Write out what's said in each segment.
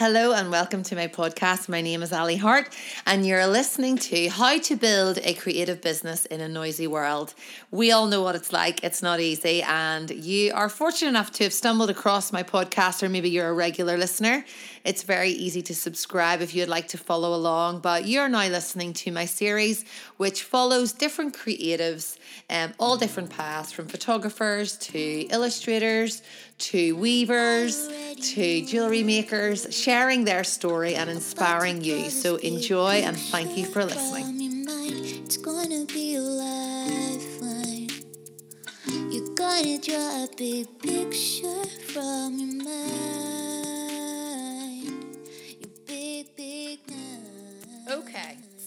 Hello and welcome to my podcast. My name is Ally Harte, and you're listening to How to Build a Creative Business in a Noisy World. We all know what it's like, it's not easy, and you are fortunate enough to have stumbled across my podcast, or maybe you're a regular listener. It's very easy to subscribe if you'd like to follow along, but you're now listening to my series, which follows different creatives, um, all different paths from photographers to illustrators to weavers to jewelry makers, sharing their story and inspiring you. So enjoy and thank you for listening. Gonna draw a big picture from your mind.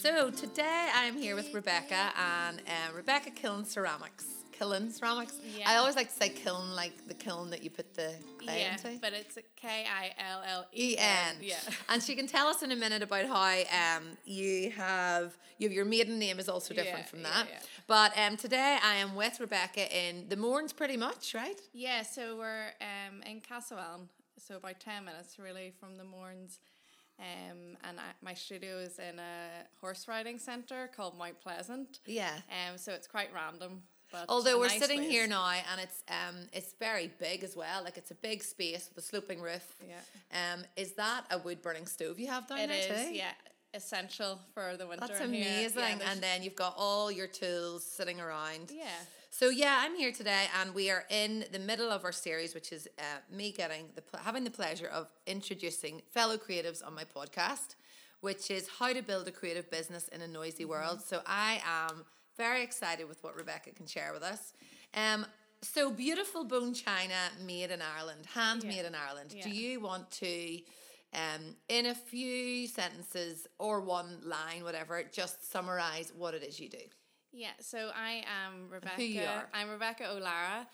So today I am here with Rebecca and uh, Rebecca Killen Ceramics. Killen Ceramics. Yeah. I always like to say kiln, like the kiln that you put the clay yeah, into. but it's a K I L L E N. Yeah. And she can tell us in a minute about how um you have you have your maiden name is also different Yeah, from that. yeah. But um today I am with Rebecca in the Mournes pretty much, right? Yeah, so we're um, in Castlewellan, so about 10 minutes really from the Mournes. Um, and I, my studio is in a horse riding centre called Mount Pleasant. Yeah. Um, so it's quite random. But Although we're nice sitting place. here now and it's um it's very big as well. Like it's a big space with a sloping roof. Yeah. Um is that a wood burning stove you have down It there is, too? yeah, essential for the winter. That's amazing. Yeah, and then you've got all your tools sitting around. yeah. So yeah, I'm here today, and we are in the middle of our series, which is uh, me getting the pl- having the pleasure of introducing fellow creatives on my podcast, which is how to build a creative business in a noisy world. So I am very excited with what Rebecca can share with us. Um, so beautiful bone china made in Ireland, handmade Yeah. in Ireland. Do you want to? Um, in a few sentences or one line, whatever, just summarize what it is you do. Yeah, so I am Rebecca. who you are. I'm Rebecca O'Lara.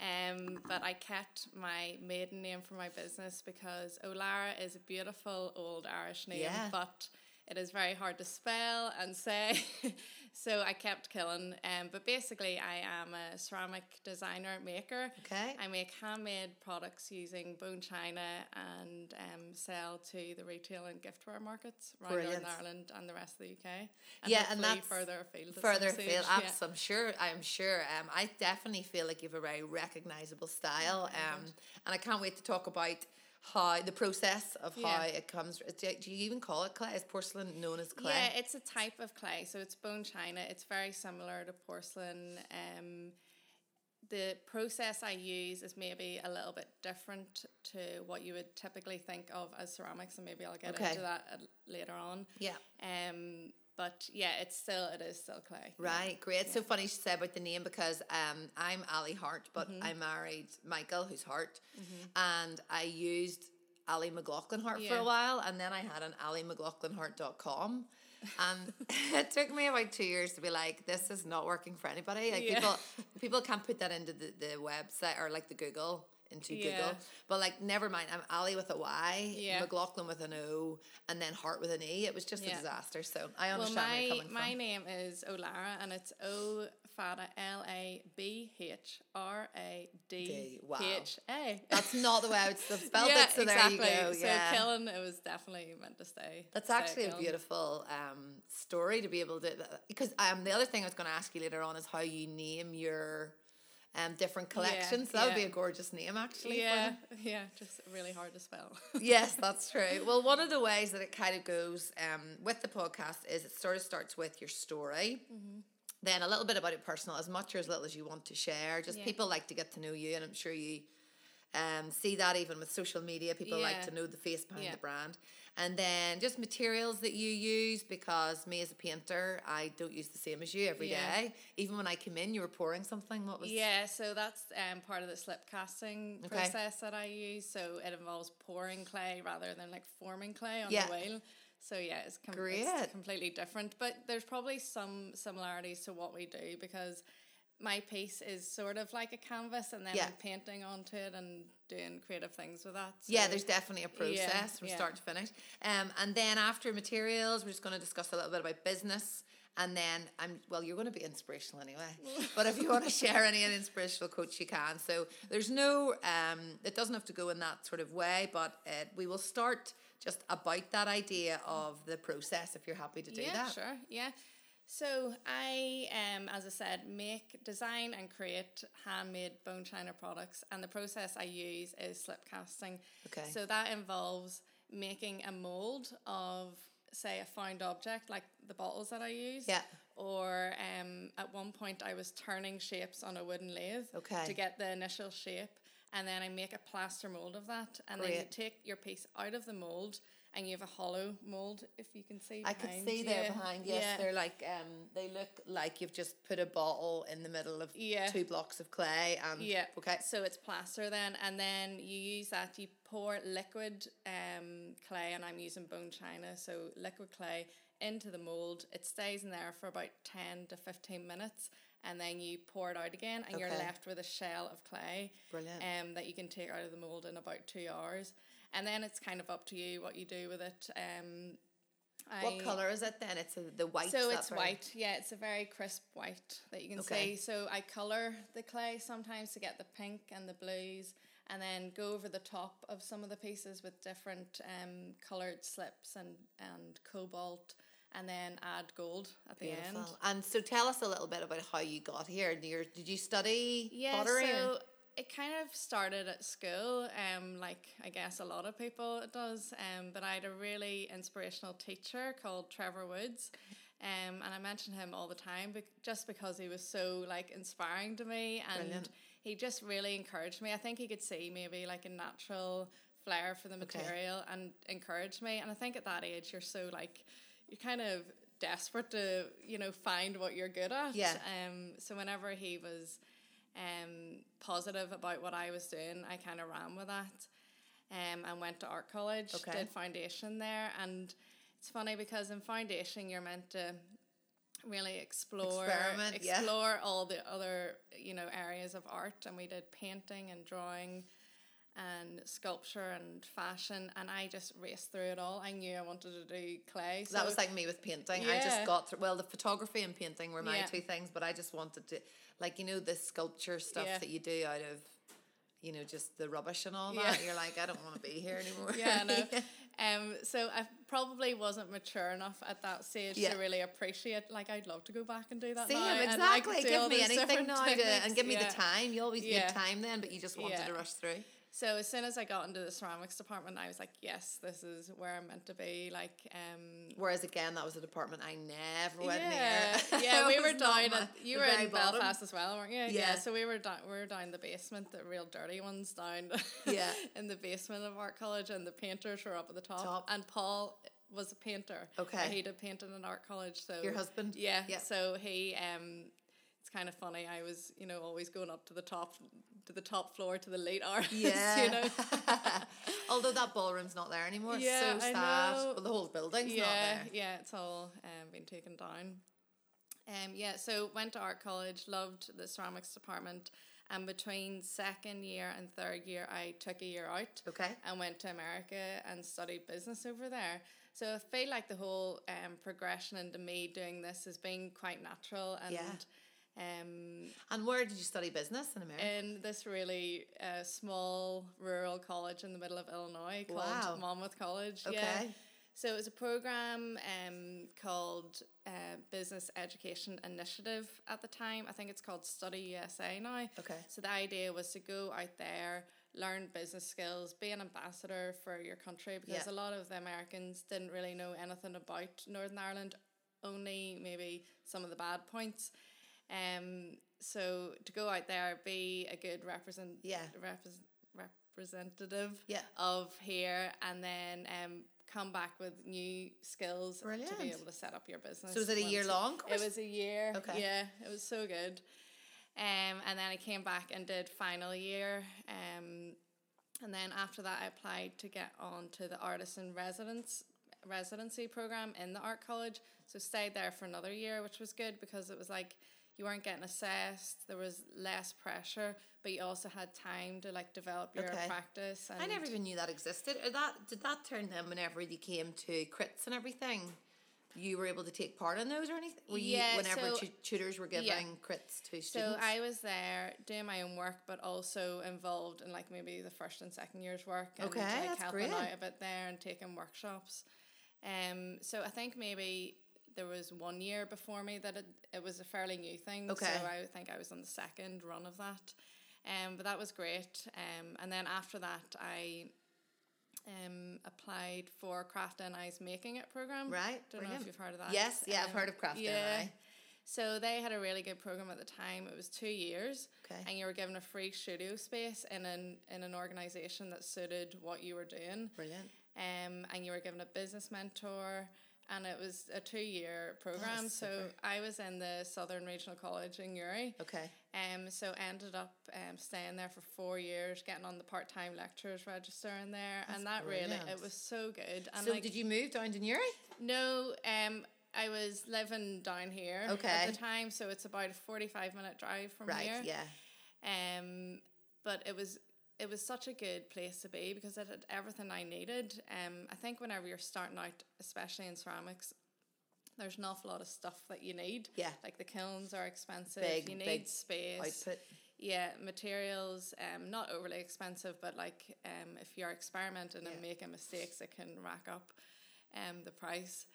Um, but I kept my maiden name for my business because O'Lara is a beautiful old Irish name, Yeah. but it is very hard to spell and say. so I kept Killen. Um, but basically, I am a ceramic designer maker. Okay. I make handmade products using bone china and um, sell to the retail and giftware markets around Brilliant. Northern Ireland and the rest of the UK. Yeah, and that's further afield. further afield. yeah. I'm sure. I'm sure. Um, I definitely feel like you have a very recognizable style. Um, and I can't wait to talk about how the process of how Yeah. it comes. Do do you even call it clay? Is porcelain known as clay? Yeah, it's a type of clay. So it's bone china. It's very similar to porcelain. Um, the process I use is maybe a little bit different to what you would typically think of as ceramics, and maybe I'll get Okay. into that uh, later on. Yeah. Um, but yeah, it's still it is still clay. yeah. Right, great. It's so funny you say about the name because um, I'm Ally Harte, but Mm-hmm. I married Michael, who's Harte, and I used Ally McLoughlin Harte for a while, and then I had an AllyMcLoughlinHarte.com. And it took me about two years to be like, this is not working for anybody. Like Yeah. people, people can't put that into the, the website or like the Google into Yeah. Google. But like, never mind. I'm Ally with a Y, Yeah. McLoughlin with an O, and then Harte with an E. It was just a disaster. So I Well, understand where you're my coming my from. name is O'Lara, and it's O Fada L A B H R A D. H A. That's not the way I would have spelled yeah, it. So exactly. there you go. So yeah. Killen, it was definitely meant to stay. That's actually a Killen. beautiful um, story to be able to because um the other thing I was going to ask you later on is how you name your um different collections. that would be a gorgeous name actually. Yeah, yeah, just really hard to spell. yes, that's true. Well, one of the ways that it kind of goes um, with the podcast is it sort of starts with your story. Mm-hmm. Then a little bit about it personal, as much or as little as you want to share. Just Yeah. people like to get to know you, and I'm sure you um, see that even with social media. People like to know the face behind Yeah. the brand. And then just materials that you use because me as a painter, I don't use the same as you every day. Yeah. Even when I came in, you were pouring something. What was yeah, so that's um, part of the slip casting Okay. process that I use. So it involves pouring clay rather than like forming clay on Yeah. the wheel. So yeah, it's, com- it's completely different. But there's probably some similarities to what we do because my piece is sort of like a canvas and then Yeah. I'm painting onto it and doing creative things with that. Yeah, there's definitely a process from yeah. start to finish. Um, and then after materials, we're just going to discuss a little bit about business And then I'm well, you're going to be inspirational anyway. but if you want to share any inspirational quotes, you can. So there's no, um, it doesn't have to go in that sort of way, but uh, we will start just about that idea of the process if you're happy to do that. yeah, that. sure. Yeah. So I, um, as I said, make, design, and create handmade bone china products, and the process I use is slip casting. Okay. So that involves making a mold of, say, a found object, like the bottles that I use. Yeah. Or um, at one point, I was turning shapes on a wooden lathe. Okay. To get the initial shape, and then I make a plaster mold of that, and then you take your piece out of the mold. And you have a hollow mold, if you can see. I could behind see there you. behind. Yes, Yeah. they're like um, they look like you've just put a bottle in the middle of Yeah. two blocks of clay and Yeah. okay. So it's plaster then, and then you use that. You pour liquid um, clay, and I'm using bone china, so liquid clay into the mold. It stays in there for about ten to fifteen minutes, and then you pour it out again, and you're left with a shell of clay. Brilliant. Um, that you can take out of the mold in about two hours, and then it's kind of up to you what you do with it. Um, What I- color is it then? It's a, the white. so it's very- white, yeah. It's a very crisp white that you can Okay. see. So I color the clay sometimes to get the pink and the blues, and then go over the top of some of the pieces with different um colored slips and and cobalt, and then add gold at the end. And so tell us a little bit about how you got here. Did you, did you study Yeah, pottery? so it kind of started at school, um, like I guess a lot of people it does. Um, but I had a really inspirational teacher called Trevor Woods. Um, and I mention him all the time, bec- just because he was so like inspiring to me, and Brilliant. he just really encouraged me. I think he could see maybe like a natural flair for the material and encouraged me. And I think at that age, you're so like you're kind of desperate to you know find what you're good at. Yeah. Um. So whenever he was um, positive about what I was doing, I kind of ran with that um, and went to art college, Okay. did foundation there. And it's funny because in foundation, you're meant to really explore Experiment, yeah. explore all the other you know areas of art and we did painting and drawing and sculpture and fashion and I just raced through it all I knew I wanted to do clay so that was like me with painting. I just got through. Well, the photography and painting were my Yeah. two things, but I just wanted to, like you know, the sculpture stuff Yeah. that you do out of, you know, just the rubbish and all Yeah. that. You're like, I don't want to be here anymore. yeah, no. Um, so I probably wasn't mature enough at that stage Yeah. to really appreciate. Like, I'd love to go back and do that. Same, now, exactly. Give me anything now to, and give me the time. You always Yeah. need time then, but you just wanted to rush through. So as soon as I got into the ceramics department, I was like, yes, this is where I'm meant to be. Like, um, Whereas again, that was a department I never went yeah, near. yeah, we were down. my- At, you were in bottom. Belfast as well, weren't you? Yeah. So we were down. We were down the basement, the real dirty ones down. Yeah. in the basement of art college, and the painters were up at the top. Top. And Paul was a painter. Okay. He did painting in art college. So Your husband? Yeah. Yeah. So he um. It's kind of funny. I was, you know, always going up to the top, to the top floor to the late hours. Yeah. you know. Although that ballroom's not there anymore. It's Yeah, so I know. Well, the whole building's yeah, not there. yeah, it's all um, been taken down. Um, yeah, so went to art college, loved the ceramics department, and between second year and third year, I took a year out. Okay. And went to America and studied business over there. So I feel like the whole um, progression into me doing this has been quite natural and. Yeah. Um, And where did you study business in America? in this really uh, small rural college in the middle of Illinois called Wow. Monmouth College. Yeah. Okay. So it was a program um, called uh, Business Education Initiative at the time. I think it's called Study USA now. Okay. So the idea was to go out there, learn business skills, be an ambassador for your country because Yeah. a lot of the Americans didn't really know anything about Northern Ireland, only maybe some of the bad points. Um, so to go out there, be a good represent, Yeah. repres- representative Yeah. of here, and then um, come back with new skills to be able to set up your business. So was it a year long course? It was a year. Okay. Yeah, it was so good. Um, and then I came back and did final year. Um, and then after that, I applied to get on to the artisan residence residency program in the art college. So stayed there for another year, which was good because it was like you weren't getting assessed. There was less pressure, but you also had time to like develop your Okay. practice. And I never even knew that existed. Or that did that turn them whenever you came to crits and everything? you were able to take part in those or anything? Were you, Yeah, whenever so- tu- tutors were giving crits to students? So? I was there doing my own work, but also involved in like maybe the first and second year's work. And Okay, like helping great. out a bit there and taking workshops. Um, so I think maybe there was one year before me that it, it was a fairly new thing. Okay. So I think I was on the second run of that. Um, but that was great. Um, and then after that, I um, applied for Craft NI's Making It program. Right, Don't know if you've heard of that. Yes, yeah, I've Um, heard of Craft yeah. NI. So they had a really good program at the time. It was two years, Okay. and you were given a free studio space in an in an organization that suited what you were doing. Brilliant. Um, and you were given a business mentor, and it was a two year program. That's so. I was in the Southern Regional College in Newry. Okay. Um, so ended up um, staying there for four years, getting on the part time lecturers register in there, and that really it was so good. And So like, did you move down to Newry? no, um, I was living down here Okay. at the time, so it's about a forty-five minute drive from Right, here. yeah. Um, but it was it was such a good place to be because it had everything I needed. Um, I think whenever you're starting out, especially in ceramics, there's an awful lot of stuff that you need. Yeah. Like the kilns are expensive. Big, you need big space. Output. Yeah, materials, um, not overly expensive, but like um, if you're experimenting Yeah. and making mistakes, it can rack up um, the price.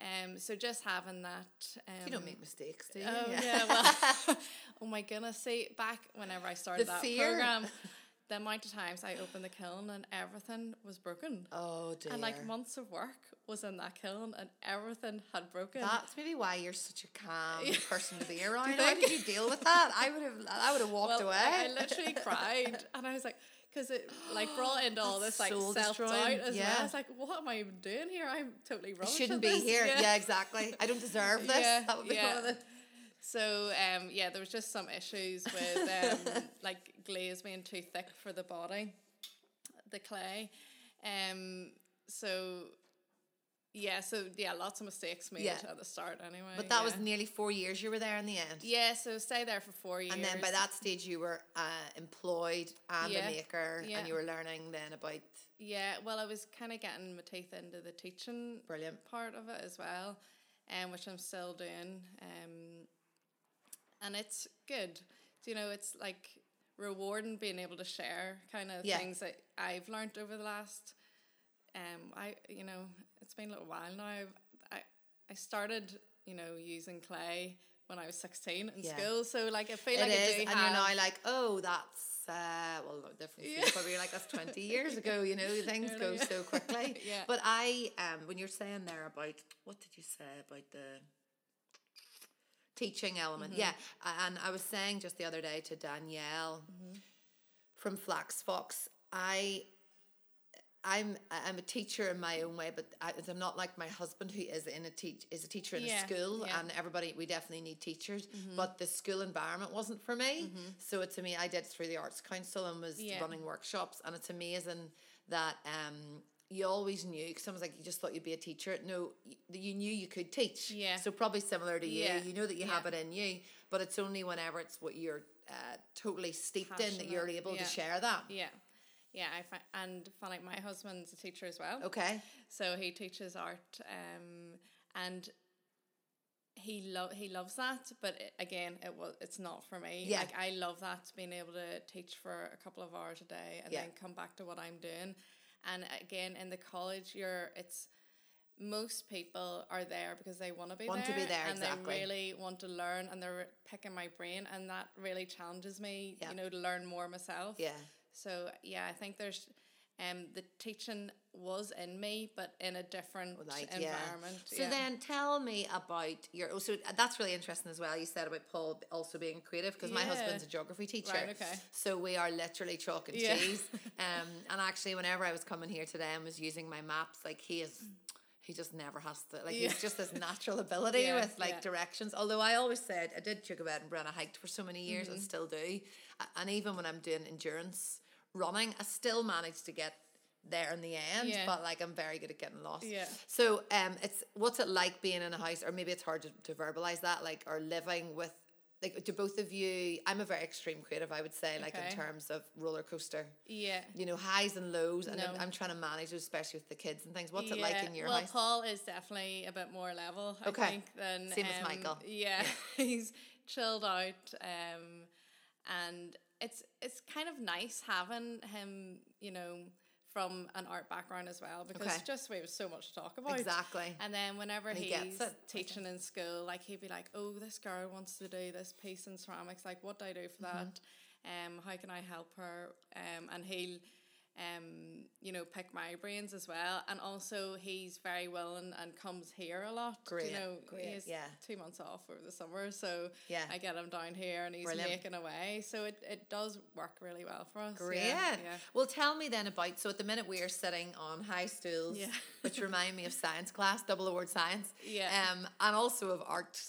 Um, so just having that. Um, You don't make mistakes, do you? Oh yeah, well, oh my goodness! See, back whenever I started The that fear. program, the amount of times I opened the kiln and everything was broken, Oh dear. and like months of work was in that kiln and everything had broken. That's maybe why you're such a calm person to be around. How did you deal with that? I would have. I would have walked well, away. I, I literally cried, and I was like, because it like brought into all this like self doubt as yeah. well. I was like, what am I even doing here? I'm totally wrong. Shouldn't be here. Yeah. exactly. I don't deserve this. Yeah, that would be yeah. one of the. So um, yeah, there was just some issues with um, like glaze being too thick for the body, the clay. Um, so yeah, so yeah, lots of mistakes made Yeah. at the start anyway. But that was nearly four years you were there in the end. yeah. So stay there for four years, And then by that stage, you were uh, employed and Yeah, a maker, yeah. and you were learning then about yeah. Well, I was kind of getting my teeth into the teaching brilliant. part of it as well, um, which I'm still doing. Um, and it's good. You know, it's like rewarding being able to share kind of Yeah. things that I've learned over the last. Um, I you know it's been a little while now. I've, I I started you know using clay when I was sixteen in Yeah. school, so like I feel It like I do and have, you're now like, oh, that's uh, well, different. Yeah. Probably like that's twenty years ago. You know, things go yeah. so quickly. Yeah. But I, um, when you're saying there about what did you say about the teaching element? Mm-hmm. Yeah, and I was saying just the other day to Danielle Mm-hmm. from Flax Fox, I. I'm I'm a teacher in my own way, but I, I'm not like my husband who is in a teach is a teacher in Yeah, a school, yeah. Mm-hmm. and everybody we definitely need teachers. But the school environment wasn't for me. So to me, I did through the Arts Council and was Yeah. running workshops, and it's amazing that um you always knew because someone's like you just thought you'd be a teacher. No, you, you knew you could teach. Yeah. So probably similar to you, Yeah, you know that you yeah. have it in you, but it's only whenever it's what you're uh, totally steeped in that you're able yeah. to share that. yeah, yeah. I find and fun like my husband's a teacher as well. Okay. So he teaches art, um, and he lo- he loves that. But it, again, it was it's not for me. Yeah. Like I love that being able to teach for a couple of hours a day and Yeah. then come back to what I'm doing. And again, in the college, you're it's most people are there because they want to be Want to there be there, and exactly. they really want to learn and they're picking my brain and that really challenges me Yeah. you know to learn more myself Yeah. so yeah, I think there's um the teaching was in me, but in a different Like, yeah. environment. So yeah. then tell me about your. Oh, so that's really interesting as well. You said about Paul also being creative because my husband's a geography teacher. Right, okay. So we are literally chalk and Yeah. cheese. Um, and actually, whenever I was coming here today and was using my maps, like he is. He just never has to like Yeah. he's just this natural ability Yeah, with like yeah. directions. Although I always said I did check about and I hiked for so many years Mm-hmm. and still do. And even when I'm doing endurance running, I still manage to get there in the end. Yeah. But like I'm very good at getting lost. Yeah. So um, it's what's it like being in a house, or maybe it's hard to, to verbalize that, like, or living with like do both of you I'm a very extreme creative I would say like Okay. in terms of roller coaster Yeah. you know highs and lows and I'm, I'm trying to manage especially with the kids and things what's it like in your well, house Paul is definitely a bit more level, I Okay. think, than Same as um, Michael. Yeah, he's chilled out, um, and it's it's kind of nice having him, you know, from an art background as well, because Okay. just we have so much to talk about. Exactly. And then whenever he gets he's it, teaching in school, like he'd be like, "Oh, this girl wants to do this piece in ceramics. Like, what do I do for Mm-hmm. that? Um, how can I help her?" Um, and he'll, um, you know, pick my brains as well. And also, he's very willing and comes here a lot. Great, You know, great, yeah. two months off over the summer, so Yeah. I get him down here and he's Brilliant. making away. So it, it does work really well for us. Great. Yeah, yeah. Well, tell me then about. So at the minute we are sitting on high stools, Yeah. which remind me of science class, double award science. Yeah. Um, and also of art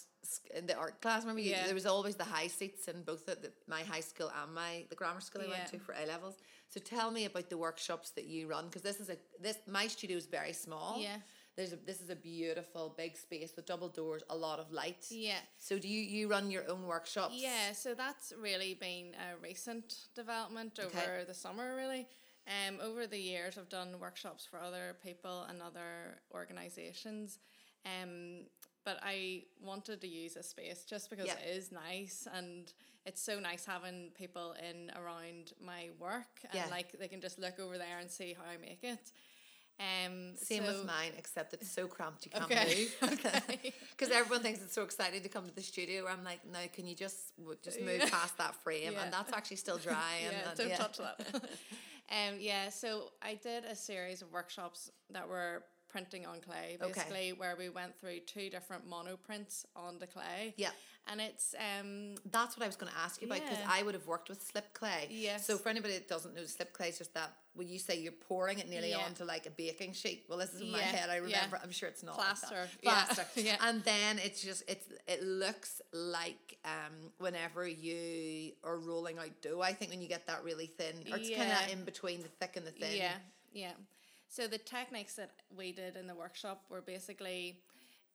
in the art class. Remember, you, Yeah. there was always the high seats in both the, the, my high school and my the grammar school I Yeah. went to for A levels. So tell me about the workshops that you run because this is a this my studio is very small. Yeah. There's a, this is a beautiful big space with double doors, a lot of light. Yeah. So do you you run your own workshops? Yeah, so that's really been a recent development over Okay. the summer, really. Um, over the years, I've done workshops for other people and other organisations. Um, but I wanted to use a space just because Yeah. it is nice and it's so nice having people in around my work and Yeah. like they can just look over there and see how I make it. Um, Same so- with mine, except it's so cramped you can't Okay, move. okay. Because everyone thinks it's so exciting to come to the studio. Where I'm like, no, can you just just move Yeah. past that frame? Yeah. And that's actually still dry. and, yeah, and- don't yeah. touch that. um, yeah, so I did a series of workshops that were printing on clay, Okay. basically, where we went through two different monoprints on the clay. Yeah. And it's um That's what I was going to ask you about because Yeah. I would have worked with slip clay. Yeah. So for anybody that doesn't know, slip clay is just that when you say you're pouring it nearly Yeah. onto like a baking sheet. Well, this is in my head. I yeah. remember. I'm sure it's not like that. Plaster, yeah, Plaster. yeah. And then it's just it's it looks like um whenever you are rolling out dough. I think when you get that really thin, or it's kind of in between the thick and the thin. Yeah, yeah. So the techniques that we did in the workshop were basically,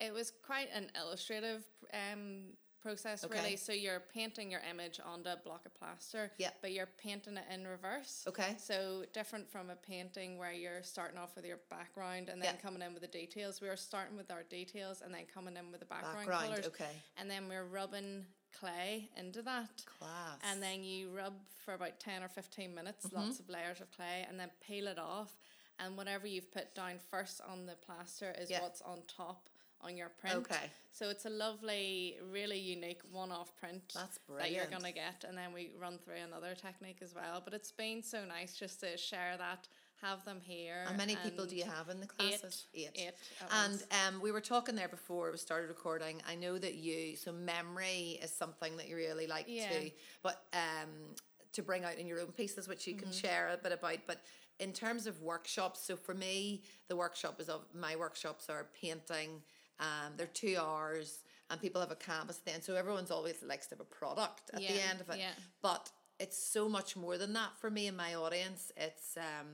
it was quite an illustrative um, process, Okay. really. So you're painting your image onto a block of plaster, Yeah. but you're painting it in reverse. Okay. So different from a painting where you're starting off with your background and then Yeah. coming in with the details. We were starting with our details and then coming in with the background, Background, colors. okay. And then we're rubbing clay into that. Class. And then you rub for about 10 or 15 minutes, Mm-hmm. lots of layers of clay, and then peel it off. And whatever you've put down first on the plaster is Yeah. what's on top on your print. Okay. So it's a lovely, really unique one off print That's that you're going to get. And then we run through another technique as well. But it's been so nice just to share that, have them here. How many people do you have in the classes? Eight. classes? Eight And um, we were talking there before we started recording. I know that you so memory is something that you really like Yeah. to, but um, to bring out in your own pieces, which you can share a bit about. But in terms of workshops, so for me, the workshop is of my workshops are painting. Um, they're two hours, and people have a canvas then. So everyone's always likes to have a product at the end of it. yeah. But it's so much more than that for me and my audience. It's um,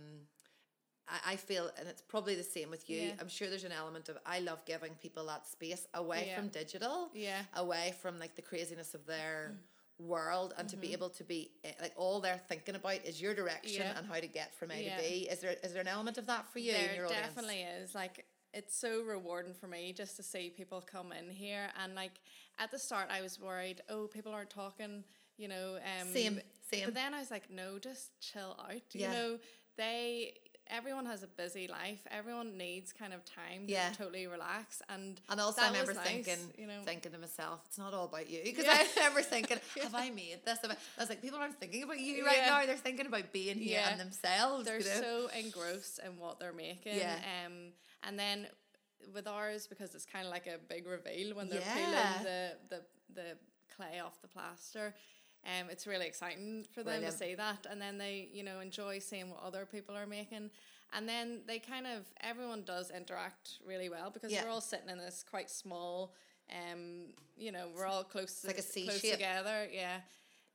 I, I feel, and it's probably the same with you. Yeah. I'm sure there's an element of I love giving people that space away Yeah. from digital, Yeah. away from like the craziness of their world, and to Mm-hmm. be able to be eh, like all they're thinking about is your direction Yeah. and how to get from A Yeah. to B. Is there is there an element of that for you there in your audience? definitely is like it's so rewarding for me just to see people come in here and like at the start i was worried oh people aren't talking you know um Same, same. but then i was like no just chill out Yeah. you know they everyone has a busy life everyone needs kind of time Yeah. to totally relax and And also, I remember nice, thinking, you know thinking to myself, it's not all about you. Because Yeah. I remember thinking, have I made this? I, I was like, people aren't thinking about you right now. They're thinking about being here and themselves. they're you know? so engrossed in what they're making. Yeah. Um, and then with ours, because it's kind of like a big reveal when they're peeling the, the the clay off the plaster. Um, it's really exciting for them Brilliant. to see that, and then they, you know, enjoy seeing what other people are making, and then they kind of everyone does interact really well because Yeah. we're all sitting in this quite small, um, you know, we're all close, like a C close shape. together, yeah.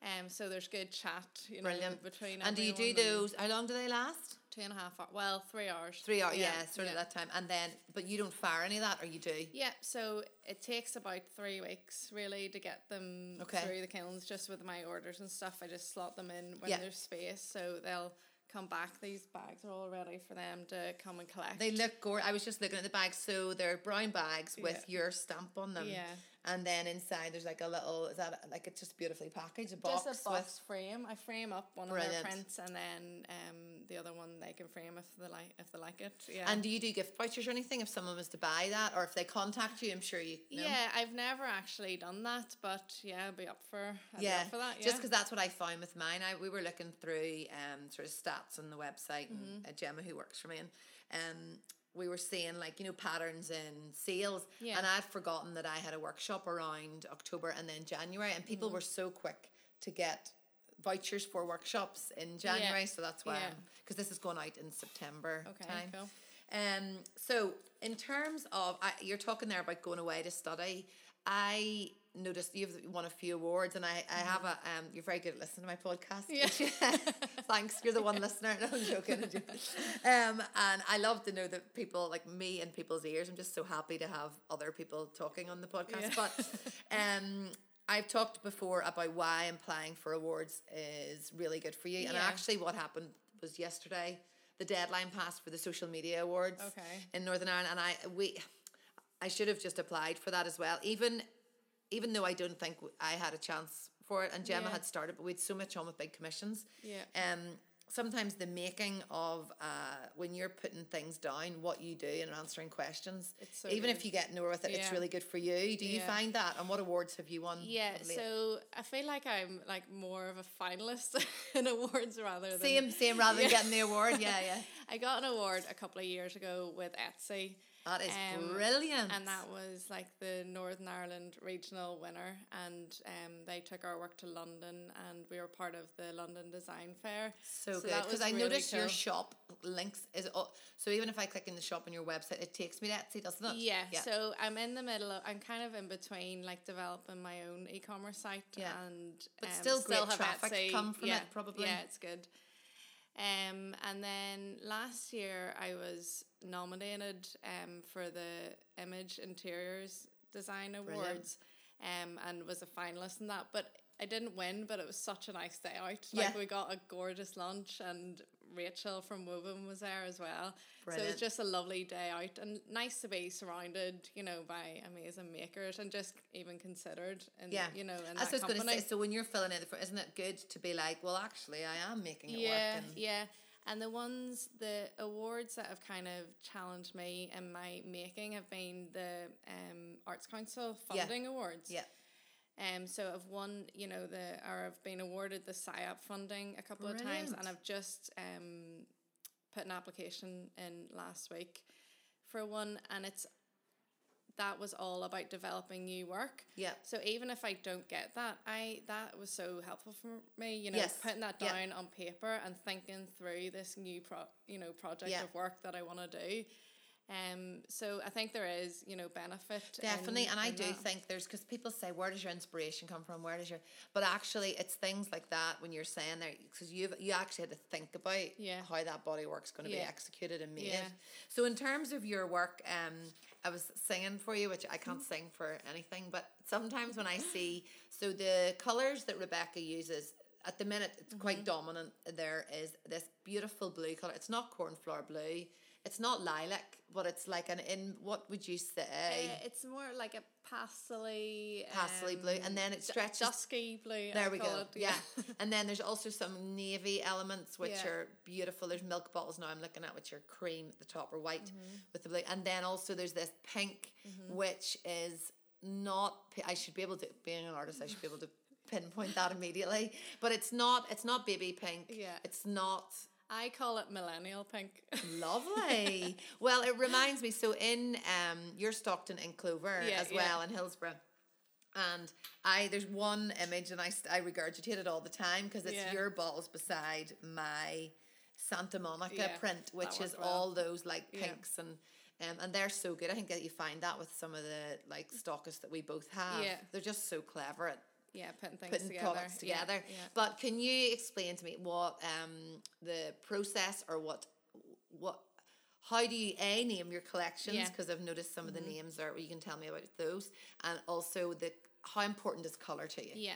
Um, so there's good chat, you know, Brilliant. between. And do you do those? How long do they last? Two and a half hours. Well, three hours. Three hours, yeah, sort yeah. of that time. And then, but you don't fire any of that, or you do? Yeah, so it takes about three weeks really to get them Okay. through the kilns. Just with my orders and stuff, I just slot them in when Yeah. there's space, so they'll come back. These bags are all ready for them to come and collect. They look gorgeous. I was just looking at the bags. So they're brown bags with Yeah. your stamp on them. Yeah. And then inside there's like a little, is that like it's just beautifully packaged, a box, just a box with. frame. I frame up one of Brilliant. their prints, and then um the other one they can frame if they like if they like it. Yeah. And do you do gift vouchers or anything if someone was to buy that, or if they contact you? I'm sure you. Know. yeah, I've never actually done that, but yeah, I'll be up for be Yeah, up for that. Yeah. just because that's what I found with mine. I we were looking through um sort of stats on the website, Mm-hmm. and uh, Gemma who works for me, and um we were seeing like you know patterns in sales, Yeah. and I'd forgotten that I had a workshop around October and then January, and people were so quick to get vouchers for workshops in January, so that's why Yeah. because this is going out in September Okay, time. cool. Um, so in terms of I, you're talking there about going away to study, I noticed you've won a few awards, and I, I have a um. You're very good at listening to my podcast. Yeah. Thanks. You're the one listener. No, I'm joking. Um, and I love to know that people like me in people's ears. I'm just so happy to have other people talking on the podcast. Yeah. But um. I've talked before about why applying for awards is really good for you. Yeah. And actually, what happened was yesterday, the deadline passed for the social media awards Okay. in Northern Ireland, and I we, I should have just applied for that as well. Even, even though I don't think I had a chance for it, and Gemma Yeah. had started, but we had so much on with big commissions. Yeah. Um. Sometimes the making of uh when you're putting things down, what you do and answering questions, It's so even if you get nowhere with it, it's really good for you. Do you find that? And what awards have you won? Yeah, so I feel like I'm like more of a finalist in awards rather than same, same. Rather than getting the award, yeah, yeah. I got an award a couple of years ago with Etsy. That is Um, brilliant. And that was like the Northern Ireland regional winner. And um, they took our work to London and we were part of the London Design Fair. So, good that because I really noticed your shop links is all, so even if I click in the shop on your website, it takes me to Etsy, doesn't it? Yeah, so I'm in the middle of, I'm kind of in between like developing my own e-commerce site Yeah. and But um, still great have traffic Etsy. come from yeah, it, probably. Yeah, it's good. Um, and then last year I was nominated um, for the Image Interiors Design Awards um, and was a finalist in that. But I didn't win, but it was such a nice day out. Like Yeah. we got a gorgeous lunch and Rachel from Woven was there as well. Brilliant. So it was just a lovely day out and nice to be surrounded, you know, by amazing makers and just even considered and Yeah. you know, in That's that what I was going to company. say. So when you're filling in, the isn't it good to be like, well, actually, I am making it yeah, work? And yeah. And the ones, the awards that have kind of challenged me in my making have been the um, Arts Council Yeah. funding awards. yeah, Um, so I've won, you know, the or I've been awarded the SIAP funding a couple of times, and I've just um, put an application in last week for one, and it's that was all about developing new work. Yeah. So even if I don't get that, I that was so helpful for me. You know, Yes. putting that Yeah. down on paper and thinking through this new pro, you know, project Yeah. of work that I want to do. Um, so I think there is, you know, benefit. Definitely, in- and I do that. think there's because people say, "Where does your inspiration come from? Where does your?" But actually, it's things like that when you're saying there because you you actually had to think about Yeah. how that body work's going to be executed and made. Yeah. So in terms of your work, um, I was singing for you, which I can't sing for anything, but sometimes when I see so the colors that Rebecca uses. At the minute, it's Mm-hmm. quite dominant. There is this beautiful blue color. It's not cornflower blue. It's not lilac, but it's like an in. What would you say? Uh, it's more like a pastely, Pastely blue, and then it stretches- dusky blue. There I we go. it, yeah. and then there's also some navy elements which Yeah. are beautiful. There's milk bottles now I'm looking at which are cream at the top or white Mm-hmm. with the blue. And then also there's this pink which is not I should be able to being an artist I should be able to pinpoint that immediately. But it's not it's not baby pink. Yeah. It's not I call it millennial pink. Lovely. well, it reminds me. So in um, you're Stockton in Clover Yeah, as yeah. well in Hillsborough, and I there's one image and I I regurgitate it all the time because it's Yeah. your bottles beside my Santa Monica Yeah, print, which is well. all those like Yeah. pinks and. Um, and they're so good. I think that you find that with some of the like stockists that we both have. Yeah. They're just so clever at yeah, putting things putting together. products together. yeah. yeah. But can you explain to me what um the process or what what how do you a name your collections Yeah. Mm-hmm. because I've noticed some of the names are you can tell me about those and also the how important is color to you? Yeah.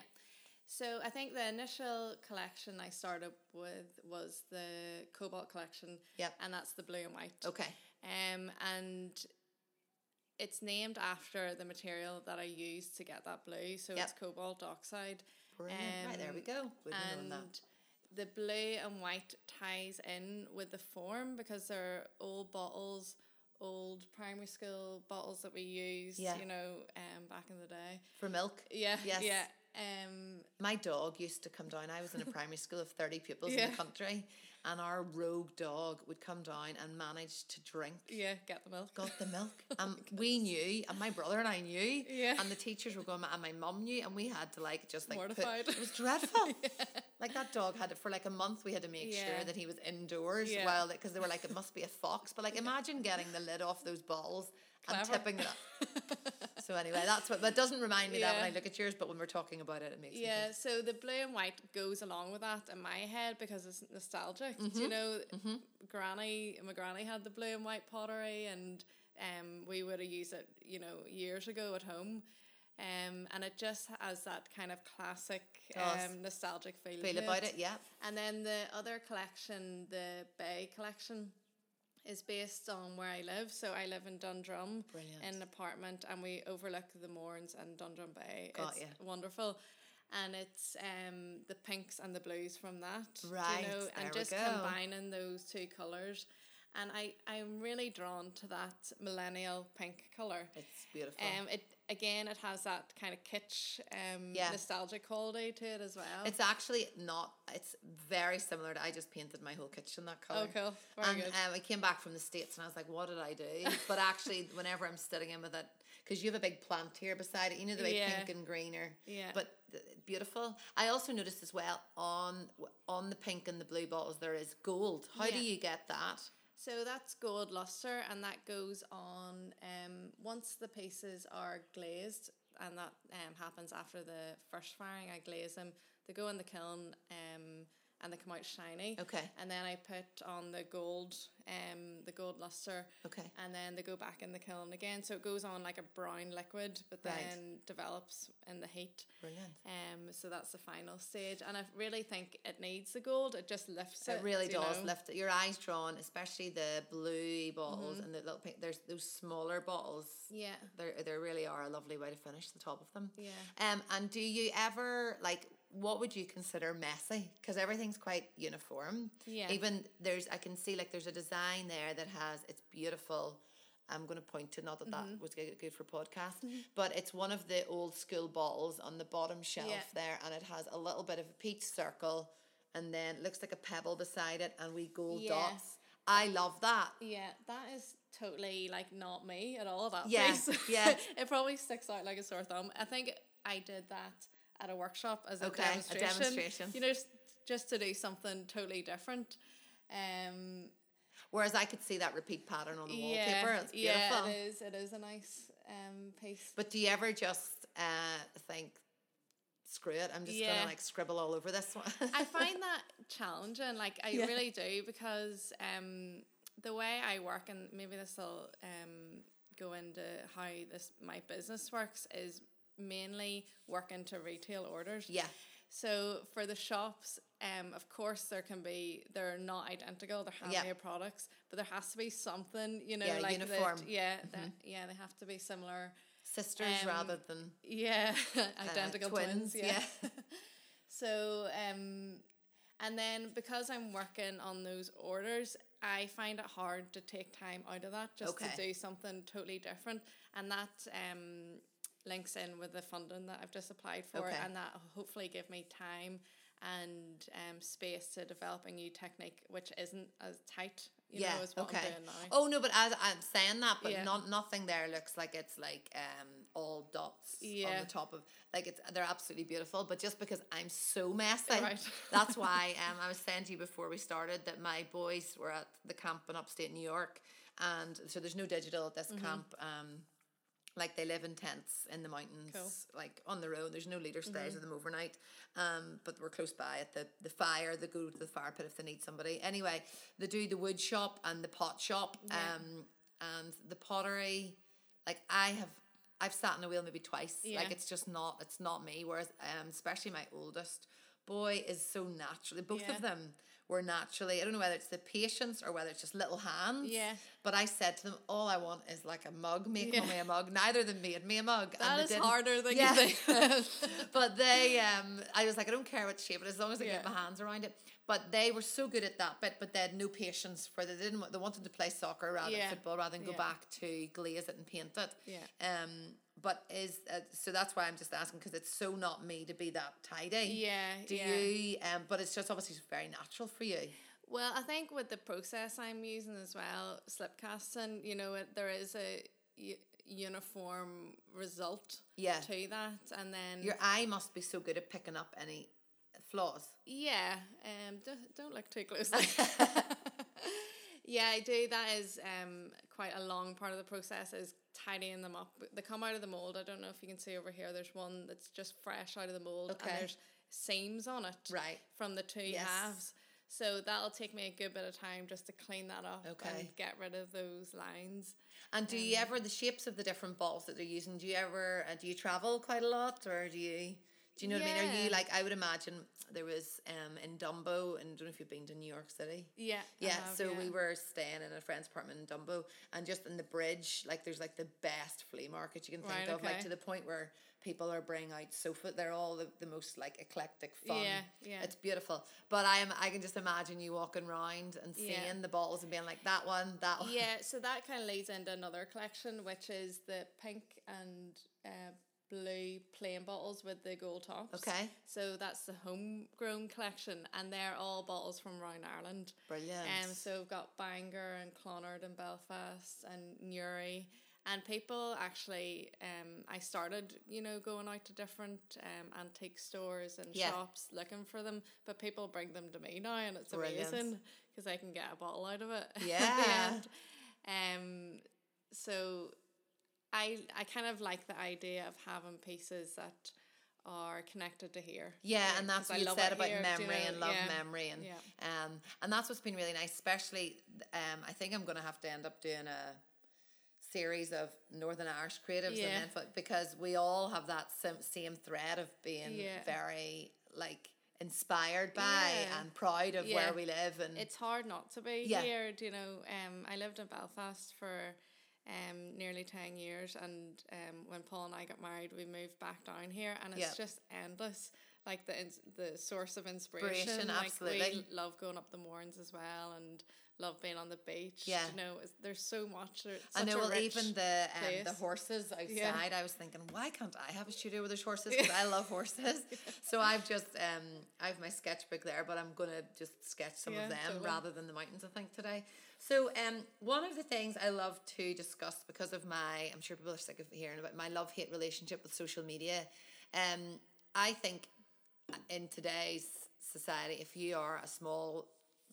So I think the initial collection I started with was the Cobalt collection. Yep. And that's the blue and white. Okay. Um, and it's named after the material that I used to get that blue. So it's cobalt oxide. Brilliant. right there we Um, go. Wouldn't and that. the blue and white ties in with the form because they're old bottles, old primary school bottles that we used, Yeah. you know, um, back in the day. For milk. Yeah, Yes. yeah. Um, My dog used to come down. I was in a primary school of 30 pupils in the country, and our rogue dog would come down and manage to drink. yeah, get the milk. Got the milk. Um, we knew, and my brother and I knew, Yeah. and the teachers were going, and my mum knew, and we had to like just like put- Mortified. it was dreadful. Like that dog had it for like a month. We had to make Yeah. sure that he was indoors Yeah. while because they were like it must be a fox. But like imagine getting the lid off those bottles and tipping it up. so anyway, that's what that doesn't remind me that when I look at yours, but when we're talking about it, it makes me. Yeah, so the blue and white goes along with that in my head because it's nostalgic. Mm-hmm. Do you know, Granny, my granny had the blue and white pottery, and um, we would have used it, you know, years ago at home. Um, and it just has that kind of classic um, nostalgic feel. Feel about it, yeah. And then the other collection, the Bay collection, is based on where I live. So I live in Dundrum Brilliant. in an apartment and we overlook the Mournes and Dundrum Bay. Got it's ya. wonderful. And it's um the pinks and the blues from that. Right, You know, and just combining those two colours. And I, I'm really drawn to that millennial pink colour. It's beautiful. Um, it again, it has that kind of kitsch, um, Yeah. nostalgic quality to it as well. It's actually not. It's very similar to. I just painted my whole kitchen that color. Oh, cool. Very and good. Um, I came back from the states and I was like, "What did I do?" But actually, whenever I'm sitting in with it, because you have a big plant here beside it, you know the way Yeah. pink and green are. Yeah. But beautiful. I also noticed as well on on the pink and the blue bottles there is gold. How do you get that? So that's gold luster, and that goes on um, once the pieces are glazed, and that um, happens after the first firing. I glaze them. They go in the kiln, um, and they come out shiny. Okay. And then I put on the gold, um, the gold luster. Okay. And then they go back in the kiln again. So it goes on like a brown liquid, but Right. then develops in the heat. Brilliant. Um, so that's the final stage, and I really think it needs the gold. It just lifts it. It really does know? lift it. Your eyes drawn, especially the blue bottles Mm-hmm. and the little pink. There's those smaller bottles. Yeah. They they really are a lovely way to finish the top of them. Yeah. Um, and do you ever like what would you consider messy? Because everything's quite uniform. Yeah. Even there's I can see like there's a design there that has it's beautiful. I'm going to point to not that Mm-hmm. that was good, good for podcast, but it's one of the old school bottles on the bottom shelf Yeah. there, and it has a little bit of a peach circle, and then looks like a pebble beside it, and we gold Yeah. dots. I love that. Yeah, that is totally like not me at all. That Yeah, yeah. it probably sticks out like a sore thumb. I think I did that at a workshop as a Okay, a demonstration. demonstration. You know, just, just to do something totally different. Um, Whereas I could see that repeat pattern on the yeah, wallpaper. It's beautiful. yeah, it is. It is a nice um piece. But do you ever just uh, think, screw it, I'm just Yeah. gonna like scribble all over this one? I find that challenging. Like I Yeah. really do because um the way I work and maybe this will um go into how this my business works is mainly working to retail orders. yeah, So for the shops, um, of course there can be they're not identical. They're Yeah. handmade products, but there has to be something you know Yeah, like that- uniform. Mm-hmm. yeah, that, yeah, they have to be similar. sisters Um, rather than Yeah, identical twins. twins, Yeah. so um, and then because I'm working on those orders, I find it hard to take time out of that just Okay. to do something totally different, and that um links in with the funding that I've just applied for, Okay. and that hopefully give me time and um space to develop a new technique which isn't as tight, you yeah, know, as what okay. I'm doing now. Oh no, but as I'm saying that, but Yeah. not nothing there looks like it's like um all dots on the top of like it's they're absolutely beautiful. But just because I'm so messy, Right. that's why um I was saying to you before we started that my boys were at the camp in upstate New York, and so there's no digital at this Mm-hmm. camp. Um, like they live in tents in the mountains, like on their own. There's no leader stays with them overnight. Um, but we're close by at the, the fire. They go to the fire pit if they need somebody. Anyway, they do the wood shop and the pot shop. Um, and the pottery, like I have, I've sat in a wheel maybe twice. Yeah. Like it's just not, it's not me. Whereas, um, especially my oldest boy is so naturally. Both Yeah. of them were naturally. I don't know whether it's the patience or whether it's just little hands. Yeah. But I said to them, all I want is like a mug. Make Yeah. me a mug. Neither of them made me a mug. That they is harder than Yeah. you think. but they, um, I was like, I don't care what shape it is, as long as I get Yeah. my hands around it. But they were so good at that bit, but they had no patience for. They didn't. want- They wanted to play soccer rather Yeah. than football, rather than go back to glaze it and paint it. Yeah. Um. But is uh, so that's why I'm just asking because it's so not me to be that tidy. Yeah, Do yeah. you? Um. But it's just obviously very natural for you. Well, I think with the process I'm using as well, slip casting, you know, it, there is a u- uniform result Yeah. to that. And then, Your eye must be so good at picking up any flaws. yeah, um, don't, don't look too closely. yeah, I do. That is um, quite a long part of the process is tidying them up. They come out of the mold. I don't know if you can see over here. There's one that's just fresh out of the mold, Okay. and there's seams on it, Right. from the two Yes. halves. So that'll take me a good bit of time just to clean that up Okay. and get rid of those lines. And do Um, you ever the shapes of the different balls that they're using? Do you ever uh, do you travel quite a lot, or do you do you know what I mean? Are you like I would imagine there was um in Dumbo, and I don't know if you've been to New York City. Yeah. Yeah, have, so yeah. we were staying in a friend's apartment in Dumbo, and just in the bridge, like there's like the best flea market you can think Right, of, like to the point where people are bringing out sofa. They're all the, the most like eclectic fun. Yeah, yeah. It's beautiful, but I am I can just imagine you walking around and seeing Yeah. the balls and being like that one, that one. Yeah, so that kind of leads into another collection, which is the pink and uh, blue plain bottles with the gold tops. Okay. So that's the homegrown collection, and they're all bottles from around Ireland. Brilliant. Um, so we've got Bangor and Clonard and Belfast and Newry. And people actually, um, I started, you know, going out to different um, antique stores and Yeah. shops looking for them, but people bring them to me now, and it's Brilliant. amazing because I can get a bottle out of it. Yeah. Um, so I I kind of like the idea of having pieces that are connected to here. Yeah, Like, and that's 'cause I what you said about here, do you memory know? and love Yeah. memory and Yeah. um and that's what's been really nice, especially um I think I'm gonna have to end up doing a series of Northern Irish creatives Yeah. and then because we all have that same, same thread of being Yeah. very like inspired by and proud of where we live and it's hard not to be here. Do you know? Um, I lived in Belfast for um nearly ten years, and um, when Paul and I got married, we moved back down here, and it's Yeah. just endless. Like the the source of inspiration. Inspiration, like absolutely. we love going up the Mournes as well, and love being on the beach. Yeah. you know, there's so much. There, I know, well, even the um, the horses outside. Yeah. I was thinking, why can't I have a studio where there's horses? Because I love horses. So I've just um, I have my sketchbook there, but I'm gonna just sketch some Yeah, of them totally. rather than the mountains. I think today. So um, one of the things I love to discuss because of my, I'm sure people are sick of hearing about my love hate relationship with social media. Um, I think in today's society, if you are a small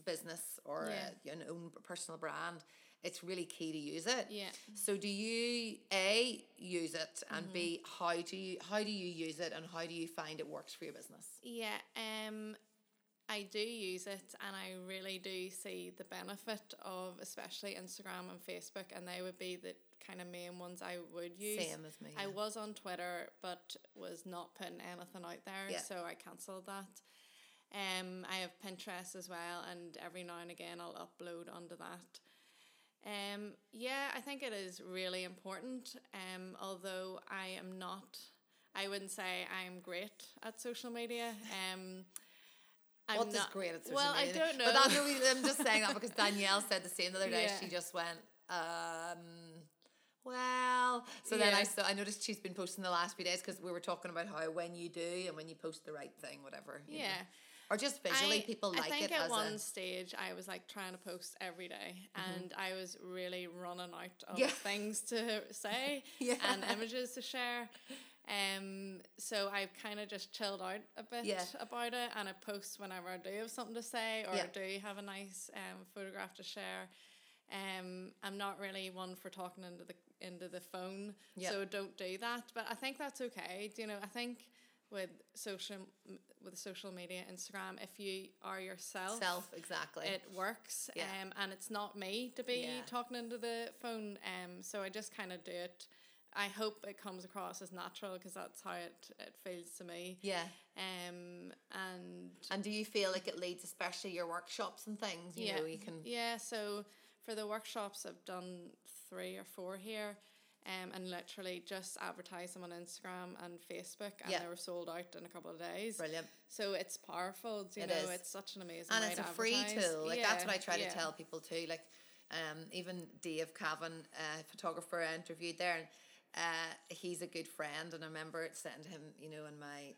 business or Yeah. a, an own personal brand, it's really key to use it. Yeah. So do you a use it and Mm-hmm. b how do you how do you use it and how do you find it works for your business? Yeah, um, I do use it, and I really do see the benefit of especially Instagram and Facebook, and they would be the kind of main ones I would use. Same as me, I yeah. was on Twitter, but was not putting anything out there, Yeah. so I cancelled that. Um, I have Pinterest as well, and every now and again I'll upload onto that. Um, yeah, I think it is really important. Um, although I am not, I wouldn't say I'm great at social media. Um, I'm What does great at social well, media? I don't know. But that's the reason- I'm just saying that because Danielle said the same the other day. Yeah. She just went, um, well. So then I saw I noticed she's been posting the last few days because we were talking about how when you do and when you post the right thing, whatever. you know. Yeah. Or just visually, I- people I like think it at one a. stage I was like trying to post every day, and I was really running out of Yeah. things to say Yeah. and images to share. Um, so I've kind of just chilled out a bit Yeah. about it, and I post whenever I do have something to say or Yeah. do have a nice um photograph to share. Um, I'm not really one for talking into the into the phone, so don't do that. But I think that's okay. Do you know? I think with social with social media, Instagram, if you are yourself, Self, exactly. it works. Yeah. Um, and it's not me to be Yeah. talking into the phone. Um, so I just kind of do it. I hope it comes across as natural because that's how it, it feels to me. yeah. Um, and And do you feel like it leads, especially your workshops and things? You yeah, know, you can. yeah. So for the workshops, I've done three or four here. Um, and literally just advertise them on Instagram and Facebook, and Yeah. they were sold out in a couple of days. Brilliant. So it's powerful. Do you It know, is. it's such an amazing and way it's a free advertise. tool. Like that's what I try yeah. to tell people too. Like, um, even Dave Cavan, uh, photographer I interviewed there, and uh, he's a good friend. And I remember saying to him, you know, in my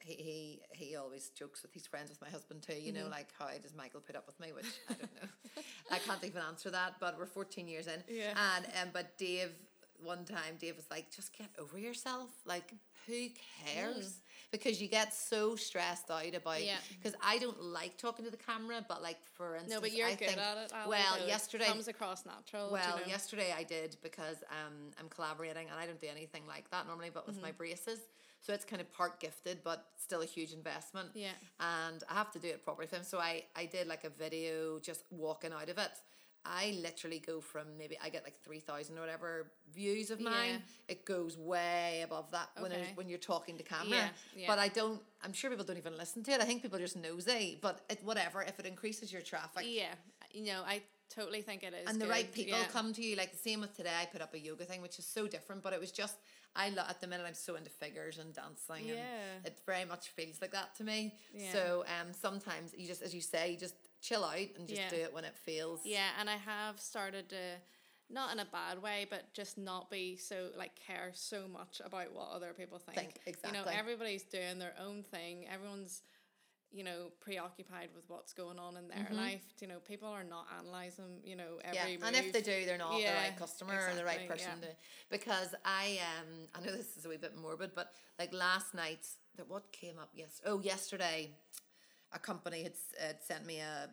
he, he he always jokes with he's friends with my husband too. You know, Mm-hmm. like how does Michael put up with me? Which I don't know. I can't even answer that. But we're fourteen years in. Yeah. And um, but Dave. One time, Dave was like, "Just get over yourself. Like, who cares? Because you get so stressed out about. Mm. Yeah. Because I don't like talking to the camera, but like for instance, No, but you're I good think, at it. Ally, well, though. yesterday, it comes across natural. do you well, know? yesterday I did because um, I'm collaborating and I don't do anything like that normally, but with Mm-hmm. my braces. So it's kind of part gifted, but still a huge investment. Yeah. And I have to do it properly for him. So I, I did like a video just walking out of it. I literally go from maybe I get like 3,000 or whatever views of mine. Yeah. It goes way above that when, Okay. when you're talking to camera. Yeah, yeah. But I don't, I'm sure people don't even listen to it. I think people are just nosy. But it, whatever, if it increases your traffic, yeah, you know, I totally think it is. and the right people come to you. Like the same with today, I put up a yoga thing, which is so different, but it was just I lo- at the minute I'm so into figures and dancing, Yeah. and it very much feels like that to me. Yeah. So um, sometimes you just, as you say, you just chill out and just Yeah. do it when it feels. Yeah, and I have started to, not in a bad way, but just not be so like care so much about what other people think. Think, You know, everybody's doing their own thing. Everyone's, you know, preoccupied with what's going on in their life. You know, people are not analyzing. You know, Mm-hmm. Yeah, every and if they do, they're not the right customer or the right person yeah. to. Because I um, I know this is a wee bit morbid, but like last night, that what came up? Yes, oh, yesterday, a company had, had sent me a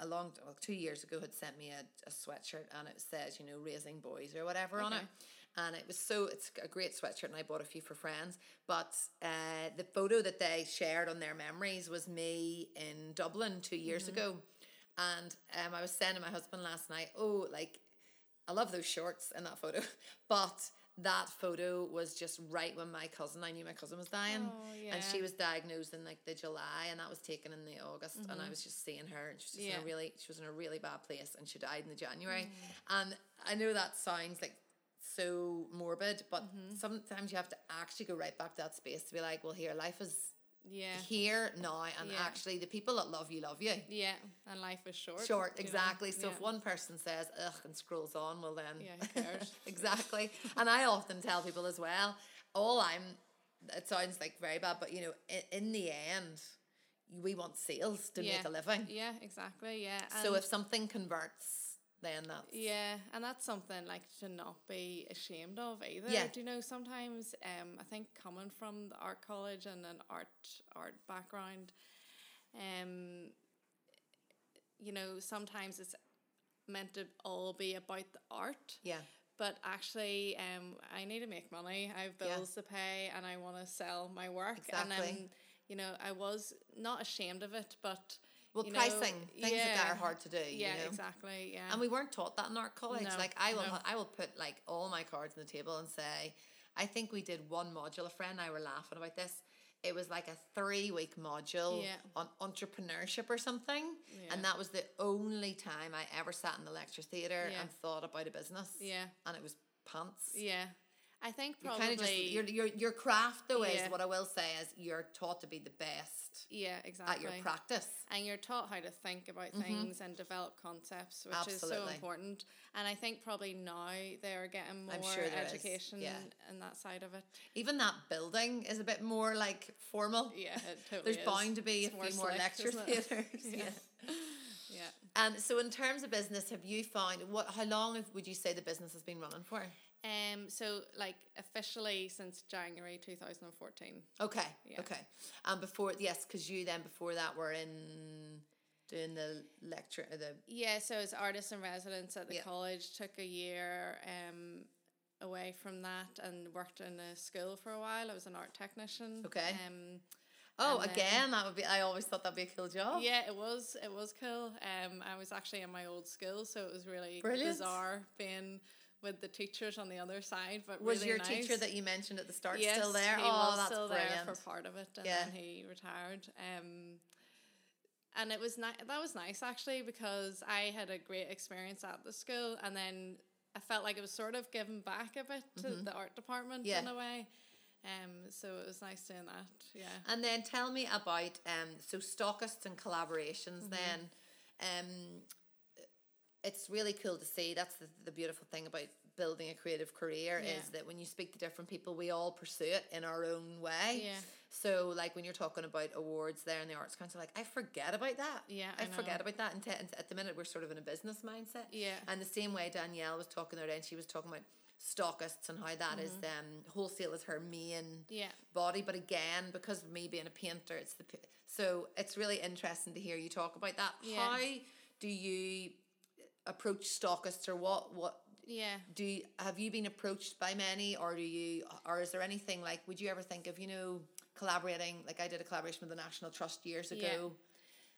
a long well, two years ago had sent me a, a sweatshirt and it says you know raising boys or whatever on it. And it was so it's a great sweatshirt and I bought a few for friends. But uh, the photo that they shared on their memories was me in Dublin two years Mm-hmm. ago. And um, I was saying to my husband last night oh like I love those shorts in that photo. But that photo was just right when my cousin I knew my cousin was dying Oh, and she was diagnosed in like the July and that was taken in the August and I was just seeing her and she was just in Mm-hmm. A really she was in a really bad place and she died in the January Mm. and I know that sounds like so morbid but Mm-hmm. sometimes you have to actually go right back to that space to be like well here life is yeah, here now and Yeah. actually the people that love you love you yeah, and life is short. short you know? exactly so if one person says ugh and scrolls on well then Yeah, exactly and I often tell people as well all I'm it sounds like very bad but you know in, in the end we want sales to make a living Yeah, exactly. Yeah. so if something converts then that's Yeah, and that's something like to not be ashamed of either. Yeah. Do you know sometimes um I think coming from the art college and an art art background, um you know, sometimes it's meant to all be about the art. yeah But actually, um, I need to make money. I have Yeah. bills to pay, and I want to sell my work. And Exactly. um, you know, I was not ashamed of it, but well you know, pricing things like that are hard to do Yeah, you know? exactly. Yeah, And we weren't taught that in art college. No, like I will, no. I will put like all my cards on the table and say, I think we did one module. A friend and I were laughing about this. It was like a three week module Yeah. on entrepreneurship or something, Yeah. and that was the only time I ever sat in the lecture theatre Yeah. and thought about a business. Yeah. and it was pants. yeah. I think You probably kind of just your your your craft though Yeah. is what I will say is you're taught to be the best yeah exactly. at your practice. and you're taught how to think about mm-hmm. things and develop concepts, which is so important. And I think probably now they're getting more sure education yeah. in that side of it. Even that building is a bit more like formal. Yeah, totally There's is. bound to be It's a few more lecture theatres. yeah. Yeah. Yeah. And so, in terms of business, have you found what? How long have, would you say the business has been running for? Um. So, like officially since January two thousand and fourteen. Okay, Yeah. okay. And before, yes, because you then before that were in doing the lecture, uh, the Yeah, so as artist in residence at the Yeah. college, took a year um, away from that and worked in a school for a while. I was an art technician. Okay. Um, oh, then- again, that would be. I always thought that'd be a cool job. yeah, it was it was cool. Um, I was actually in my old school, so it was really Brilliant. bizarre being with the teachers on the other side. But Was really your nice. teacher that you mentioned at the start yes, still there? He oh, was that's still brilliant. there for part of it, and Yeah. then he retired. Um, and it was nice. That was nice actually because I had a great experience at the school, and then I felt like it was sort of giving back a bit to the art department Mm-hmm. Yeah. in a way. Um, so it was nice doing that. Yeah. And then tell me about um so stockists and collaborations Mm-hmm. then. Um it's really cool to see. That's the, the beautiful thing about building a creative career Yeah. is that when you speak to different people, we all pursue it in our own way. Yeah. So, like when you're talking about awards there in the Arts Council, like I forget about that. Yeah, I, I forget about that. And, te- and at the minute, we're sort of in a business mindset. Yeah. And the same way Danielle was talking there, and she was talking about stockists and how that is um wholesale is her main Mm-hmm. Yeah. body but again because of me being a painter it's the so it's really interesting to hear you talk about that Yeah. how do you approach stockists or what what Yeah. do you, have you been approached by many or do you or is there anything like would you ever think of you know collaborating like I did a collaboration with the National Trust years ago Yeah.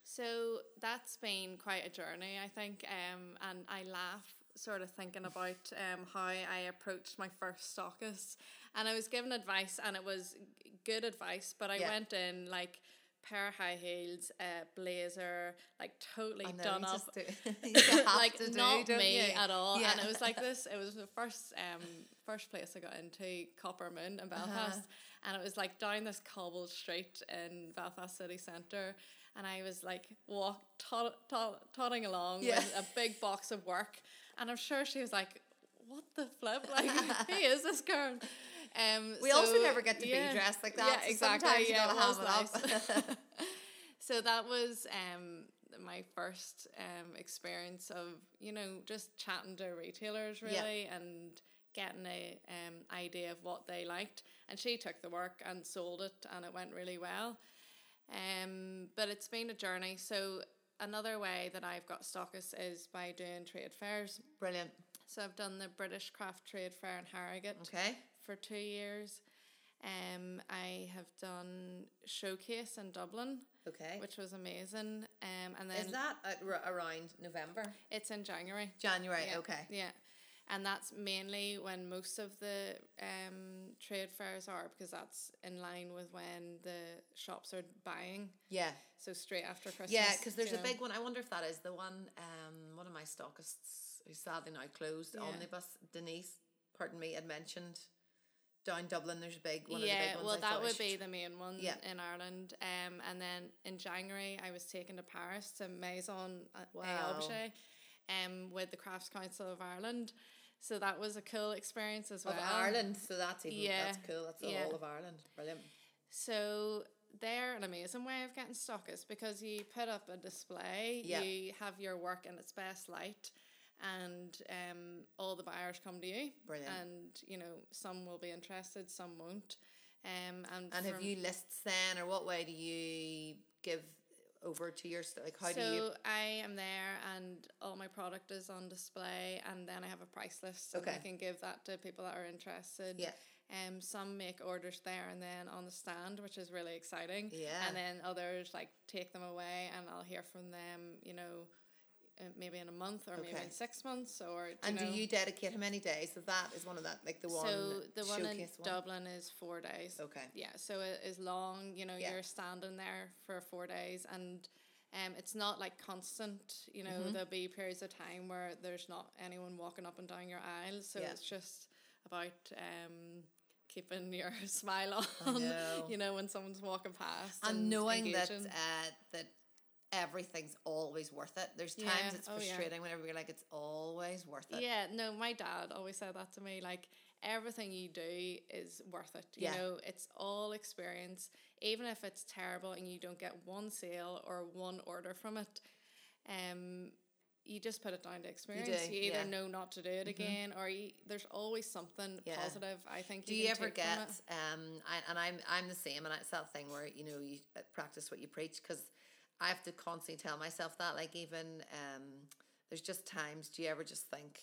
So that's been quite a journey, I think. Um, and I laugh sort of thinking about um, how I approached my first stockist. And I was given advice, and it was good advice, but I Yeah. went in like pair of high heels, uh, blazer, like totally know, done up. do- you just have like to do, not me you? at all. Yeah. And it was like this. It was the first um first place I got into Copper Moon in Uh-huh. Belfast, and it was like down this cobbled street in Belfast city centre, and I was like walk tot, tot, totting along Yeah. with a big box of work, and I'm sure she was like. What the flip? Like, who is this girl? Um, We also never get to be dressed like that, Yeah, so exactly. sometimes you yeah, gotta have it up. nice. so that was um my first um experience of you know just chatting to retailers Yeah. really and getting a um idea of what they liked and she took the work and sold it and it went really well um but it's been a journey so another way that I've got stockists is by doing trade fairs brilliant so I've done the British Craft Trade Fair in Harrogate okay for two years. Um, I have done showcase in Dublin, okay which was amazing. Um, and then is that at, r- around November it's in January. January Yeah, okay Yeah. And that's mainly when most of the um, trade fairs are because that's in line with when the shops are buying. yeah So straight after Christmas. Yeah, because there's a know. big one. I wonder if that is the one. Um, one of my stockists who's sadly now closed. Yeah. Omnibus Denise, pardon me, had mentioned down Dublin. There's a big one. of the yeah, big ones well, I that would be the main one Yeah. in Ireland. Um, and then in January, I was taken to Paris to Maison uh, Wow. Objet, um, with the Crafts Council of Ireland. So that was a cool experience as well. of. Ireland. So that's even Yeah, that's cool. That's yeah. all of Ireland. Brilliant. So they're an amazing way of getting stockists because you put up a display, Yeah. you have your work in its best light, and um, all the buyers come to you. Brilliant. And you know, some will be interested, some won't. Um, and And have you lists then, or what way do you give over to your like? How so do you? So I am there, and all my product is on display, and then I have a price list, and I can give that to people that are interested. Yeah. Um, some make orders there and then on the stand, which is really exciting. Yeah. And then others like take them away, and I'll hear from them. You know, maybe in a month or maybe Okay. in six months, or And know, do you dedicate how many days of that? Is one of that like the one? so the one in one? Dublin is four days. Okay. Yeah, so it is long. You know, Yeah. you're standing there for four days, and um, it's not like constant. You know, Mm-hmm. there'll be periods of time where there's not anyone walking up and down your aisles. So Yeah. it's just about um, keeping your smile on. know. You know, when someone's walking past, and knowing that uh, that everything's always worth it. There's times Yeah, it's oh, yeah. frustrating whenever you're like it's always worth it. Yeah, no, my dad always said that to me. Like everything you do is worth it. You Yeah. know, it's all experience. Even if it's terrible and you don't get one sale or one order from it, um, you just put it down to experience. do, you either yeah. Mm-hmm. know not to do it again, or you, there's always something Yeah. positive. I think. Do you, you ever get um I, and I'm I'm the same and it's that thing where you know you uh, practice what you preach because I have to constantly tell myself that. Like even um, there's just times. Do you ever just think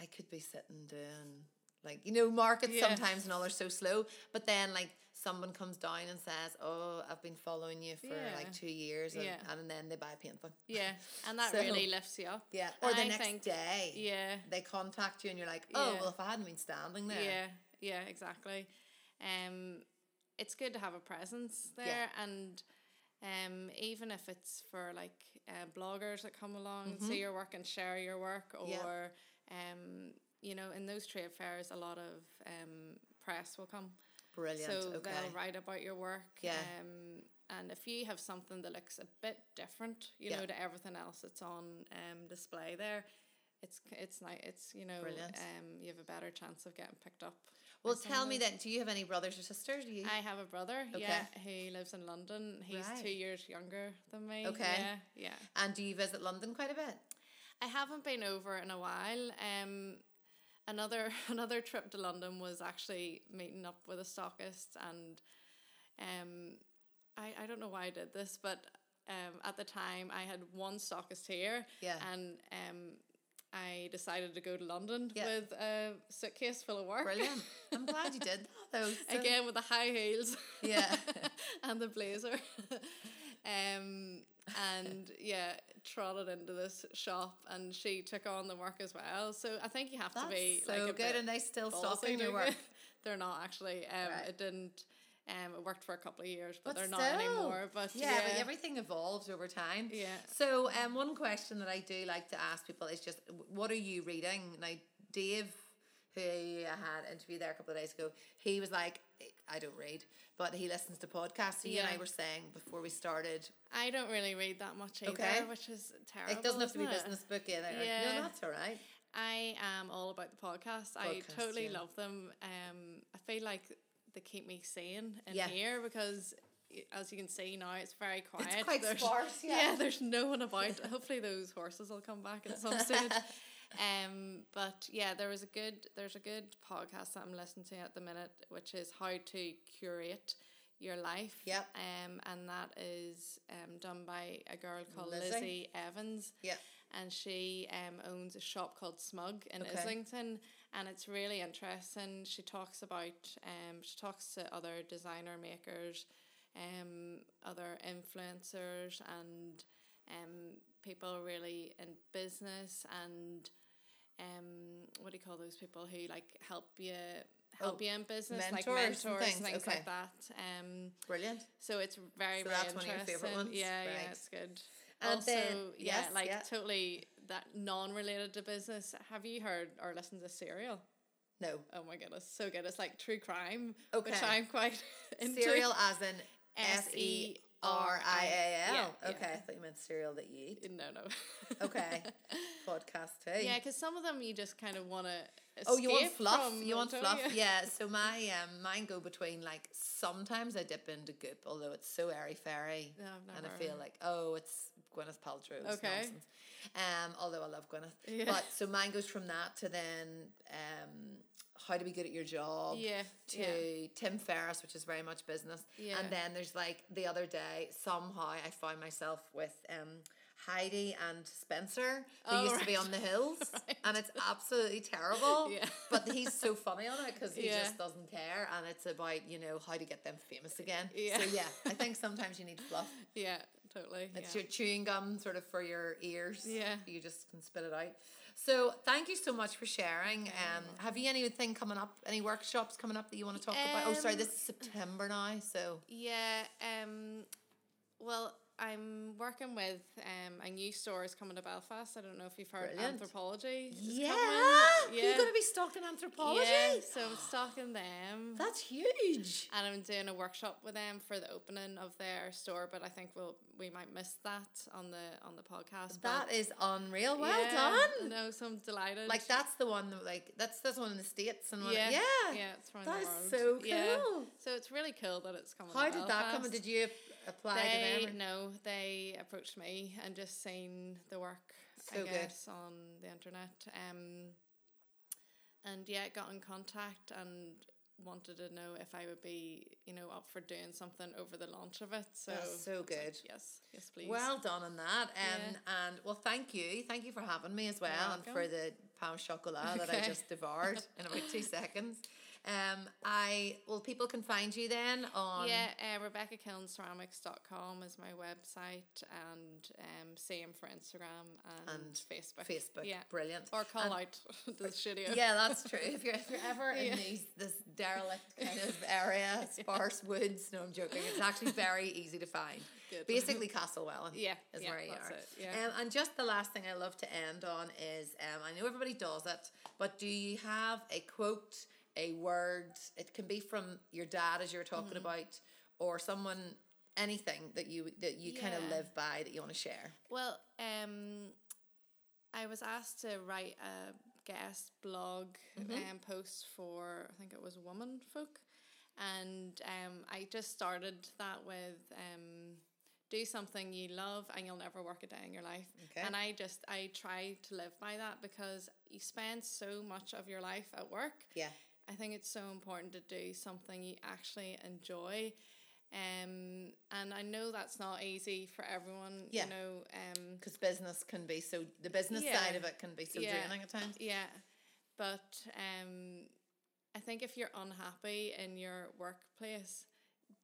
I could be sitting doing like you know markets sometimes and all are so slow, but then like someone comes down and says, "Oh, I've been following you for Yeah. like two years," and, Yeah. and then they buy a painting. Yeah, and that So- really lifts you up. Yeah, or And the I next think- day, Yeah, they contact you and you're like, "Oh, Yeah. well, if I hadn't been standing there, yeah, yeah, exactly. Um, it's good to have a presence there, and um, even if it's for like uh, bloggers that come along and see your work and share your work, or Mm-hmm. Yeah. um, you know, in those trade fairs, a lot of um, press will come. brilliant." So okay, they'll write about your work. Yeah. Um, and if you have something that looks a bit different, you Yeah. know, to everything else that's on um, display there, it's it's like it's you know Brilliant. um you have a better chance of getting picked up. Well, tell me then, do you have any brothers or sisters? Do you? I have a brother, Okay. yeah, who lives in London. He's Right. two years younger than me. Okay. Yeah, yeah. and do you visit London quite a bit? I haven't been over in a while. Um, another another trip to London was actually meeting up with a stockist, and um, I I don't know why I did this, but um, at the time I had one stockist here, Yeah. and um, I decided to go to London Yeah. with a suitcase full of work. Brilliant. I'm glad you did that. Though. So- Again with the high heels. Yeah. and the blazer. um and yeah, trotted into this shop and she took on the work as well. So I think you have That's to be so like good, and they still ballsy stopping your work. They're not actually. Um, Right. it didn't. Um, it worked for a couple of years, but, But they're not anymore. But yeah, yeah, but everything evolves over time. Yeah. So, um, one question that I do like to ask people is just, what are you reading? Now, Dave, who I had interviewed there a couple of days ago, he was like, I don't read, but he listens to podcasts. So you and I Yeah. were saying before we started, I don't really read that much either, Okay. which is terrible. it doesn't have to be it? business book either. Yeah. No, that's all right. I am all about the podcast. I totally yeah. love them. Um, I feel like they keep me sane in Yeah. here because, as you can see now, it's very quiet. It's quite There's- sparse, yeah. there's no one about. Hopefully, those horses will come back at some stage. Um, but yeah, there was a good. There's a good podcast that I'm listening to at the minute, which is how to curate your life. Yep. Um, and that is um done by a girl called Lizzie. Lizzie Evans Yeah. and she um, owns a shop called Smug in Okay. Islington, and it's really interesting. She talks about um, she talks to other designer makers, um, other influencers, and um, people really in business and um, what do you call those people who like help you help Oh, you in business like mentors and things, things, okay. like that um Brilliant. so it's very So very that's one of your interesting favourite ones? yeah Right. yeah it's good And also then- yeah yes, like yeah. totally that non-related to business have you heard or listened to serial No. oh my goodness so good it's like true crime which Okay. i'm quite into Cereal as in S E R I A L. Yeah, yeah. Okay, I thought you meant cereal that you eat. no no Okay. Podcast too. yeah because some of them you just kind of want to Oh, you want fluff? you want fluff? Yeah. So my um, mine go between like sometimes I dip into goop, although it's so airy fairy, No, and I feel like oh, it's Gwyneth Paltrow. It's Okay. nonsense. Um, although I love Gwyneth, Yeah. but so mine goes from that to then um, how to be good at your job. Yeah, To yeah. Tim Ferriss, which is very much business. Yeah. And then there's like the other day somehow I found myself with um. Heidi and Spencer, who Oh, used to be on the hills, Right. and it's absolutely terrible. Yeah. But he's so funny on it because he Yeah. just doesn't care, and it's about you know how to get them famous again. Yeah. So yeah, I think sometimes you need to fluff. yeah totally It's yeah. your chewing gum sort of for your ears. Yeah. You just can spit it out. So thank you so much for sharing. Um, have you anything coming up? Any workshops coming up that you want to talk about? Oh, sorry, Um, this is September now. So Yeah, um, well, I'm working with um, a new store is coming to Belfast. I don't know if you've heard Brilliant. Anthropologie. yeah, coming. you're going to be stuck in Anthropologie. Yeah, so I'm stalking them. That's huge. and I'm doing a workshop with them for the opening of their store, but I think we'll we might miss that on the on the podcast. That is unreal. Well yeah, done. No, so I'm delighted. Like that's the one. that, Like that's that's one in the states and one. yeah, Yeah, yeah, it's from That is so Yeah. cool. So it's really cool that it's coming. How did that come? Belfast. Did you apply They to them? no, they approached me and just seen the work. So I good. guess on the internet. Um, and yeah, got in contact and wanted to know if I would be, you know, up for doing something over the launch of it. So That's so was like, good. yes, yes, please. Well done on that. Um, Yeah. And well, thank you. Thank you for having me as well and for the pain chocolat that I just devoured in about two seconds. Um, I well, people can find you then on yeah, uh, RebeccaKillenceramics.com is my website, and um, same for Instagram and, And Facebook. Facebook. Yeah. Brilliant. Or call And- out the studio. Yeah, that's true. If you're if you're ever in Yeah. these this derelict kind of area, sparse woods, no, I'm joking. It's actually very easy to find. Good. Basically, Castlewellan. Yeah, is yeah, where you are. it, yeah. Um, and just the last thing I love to end on is um, I know everybody does it, but do you have a quote, a word? It can be from your dad, as you were talking Mm-hmm. about, or someone, anything that you that you kind of live by that you want to share. Well, um, I was asked to write a guest blog um, post for I think it was Woman Folk, and um, I just started that with um, do something you love and you'll never work a day in your life. Okay. And I just I try to live by that because you spend so much of your life at work. Yeah. I think it's so important to do something you actually enjoy. Um, and I know that's not easy for everyone, Yeah. you know. Um, Because business can be so the business Yeah. side of it can be so Yeah. draining at times. yeah, but um, I think if you're unhappy in your workplace,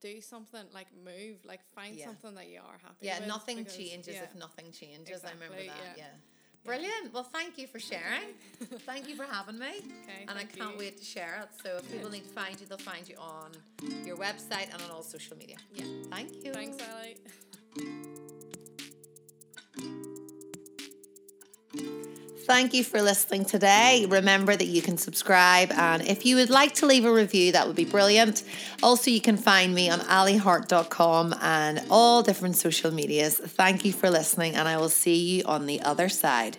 do something like move, like find Yeah. something that you are happy. Yeah, with nothing because- changes if nothing changes. I remember Exactly, that. Yeah. Yeah. Brilliant. Well, thank you for sharing. thank you for having me. Okay, and I can't you. wait to share it. So if people need to find you, they'll find you on your website and on all social media. Yeah. Thank you. Thanks, Ally. Thank you for listening today. Remember that you can subscribe, and if you would like to leave a review, that would be brilliant. Also, you can find me on allyharte.com and all different social medias. Thank you for listening, and I will see you on the other side.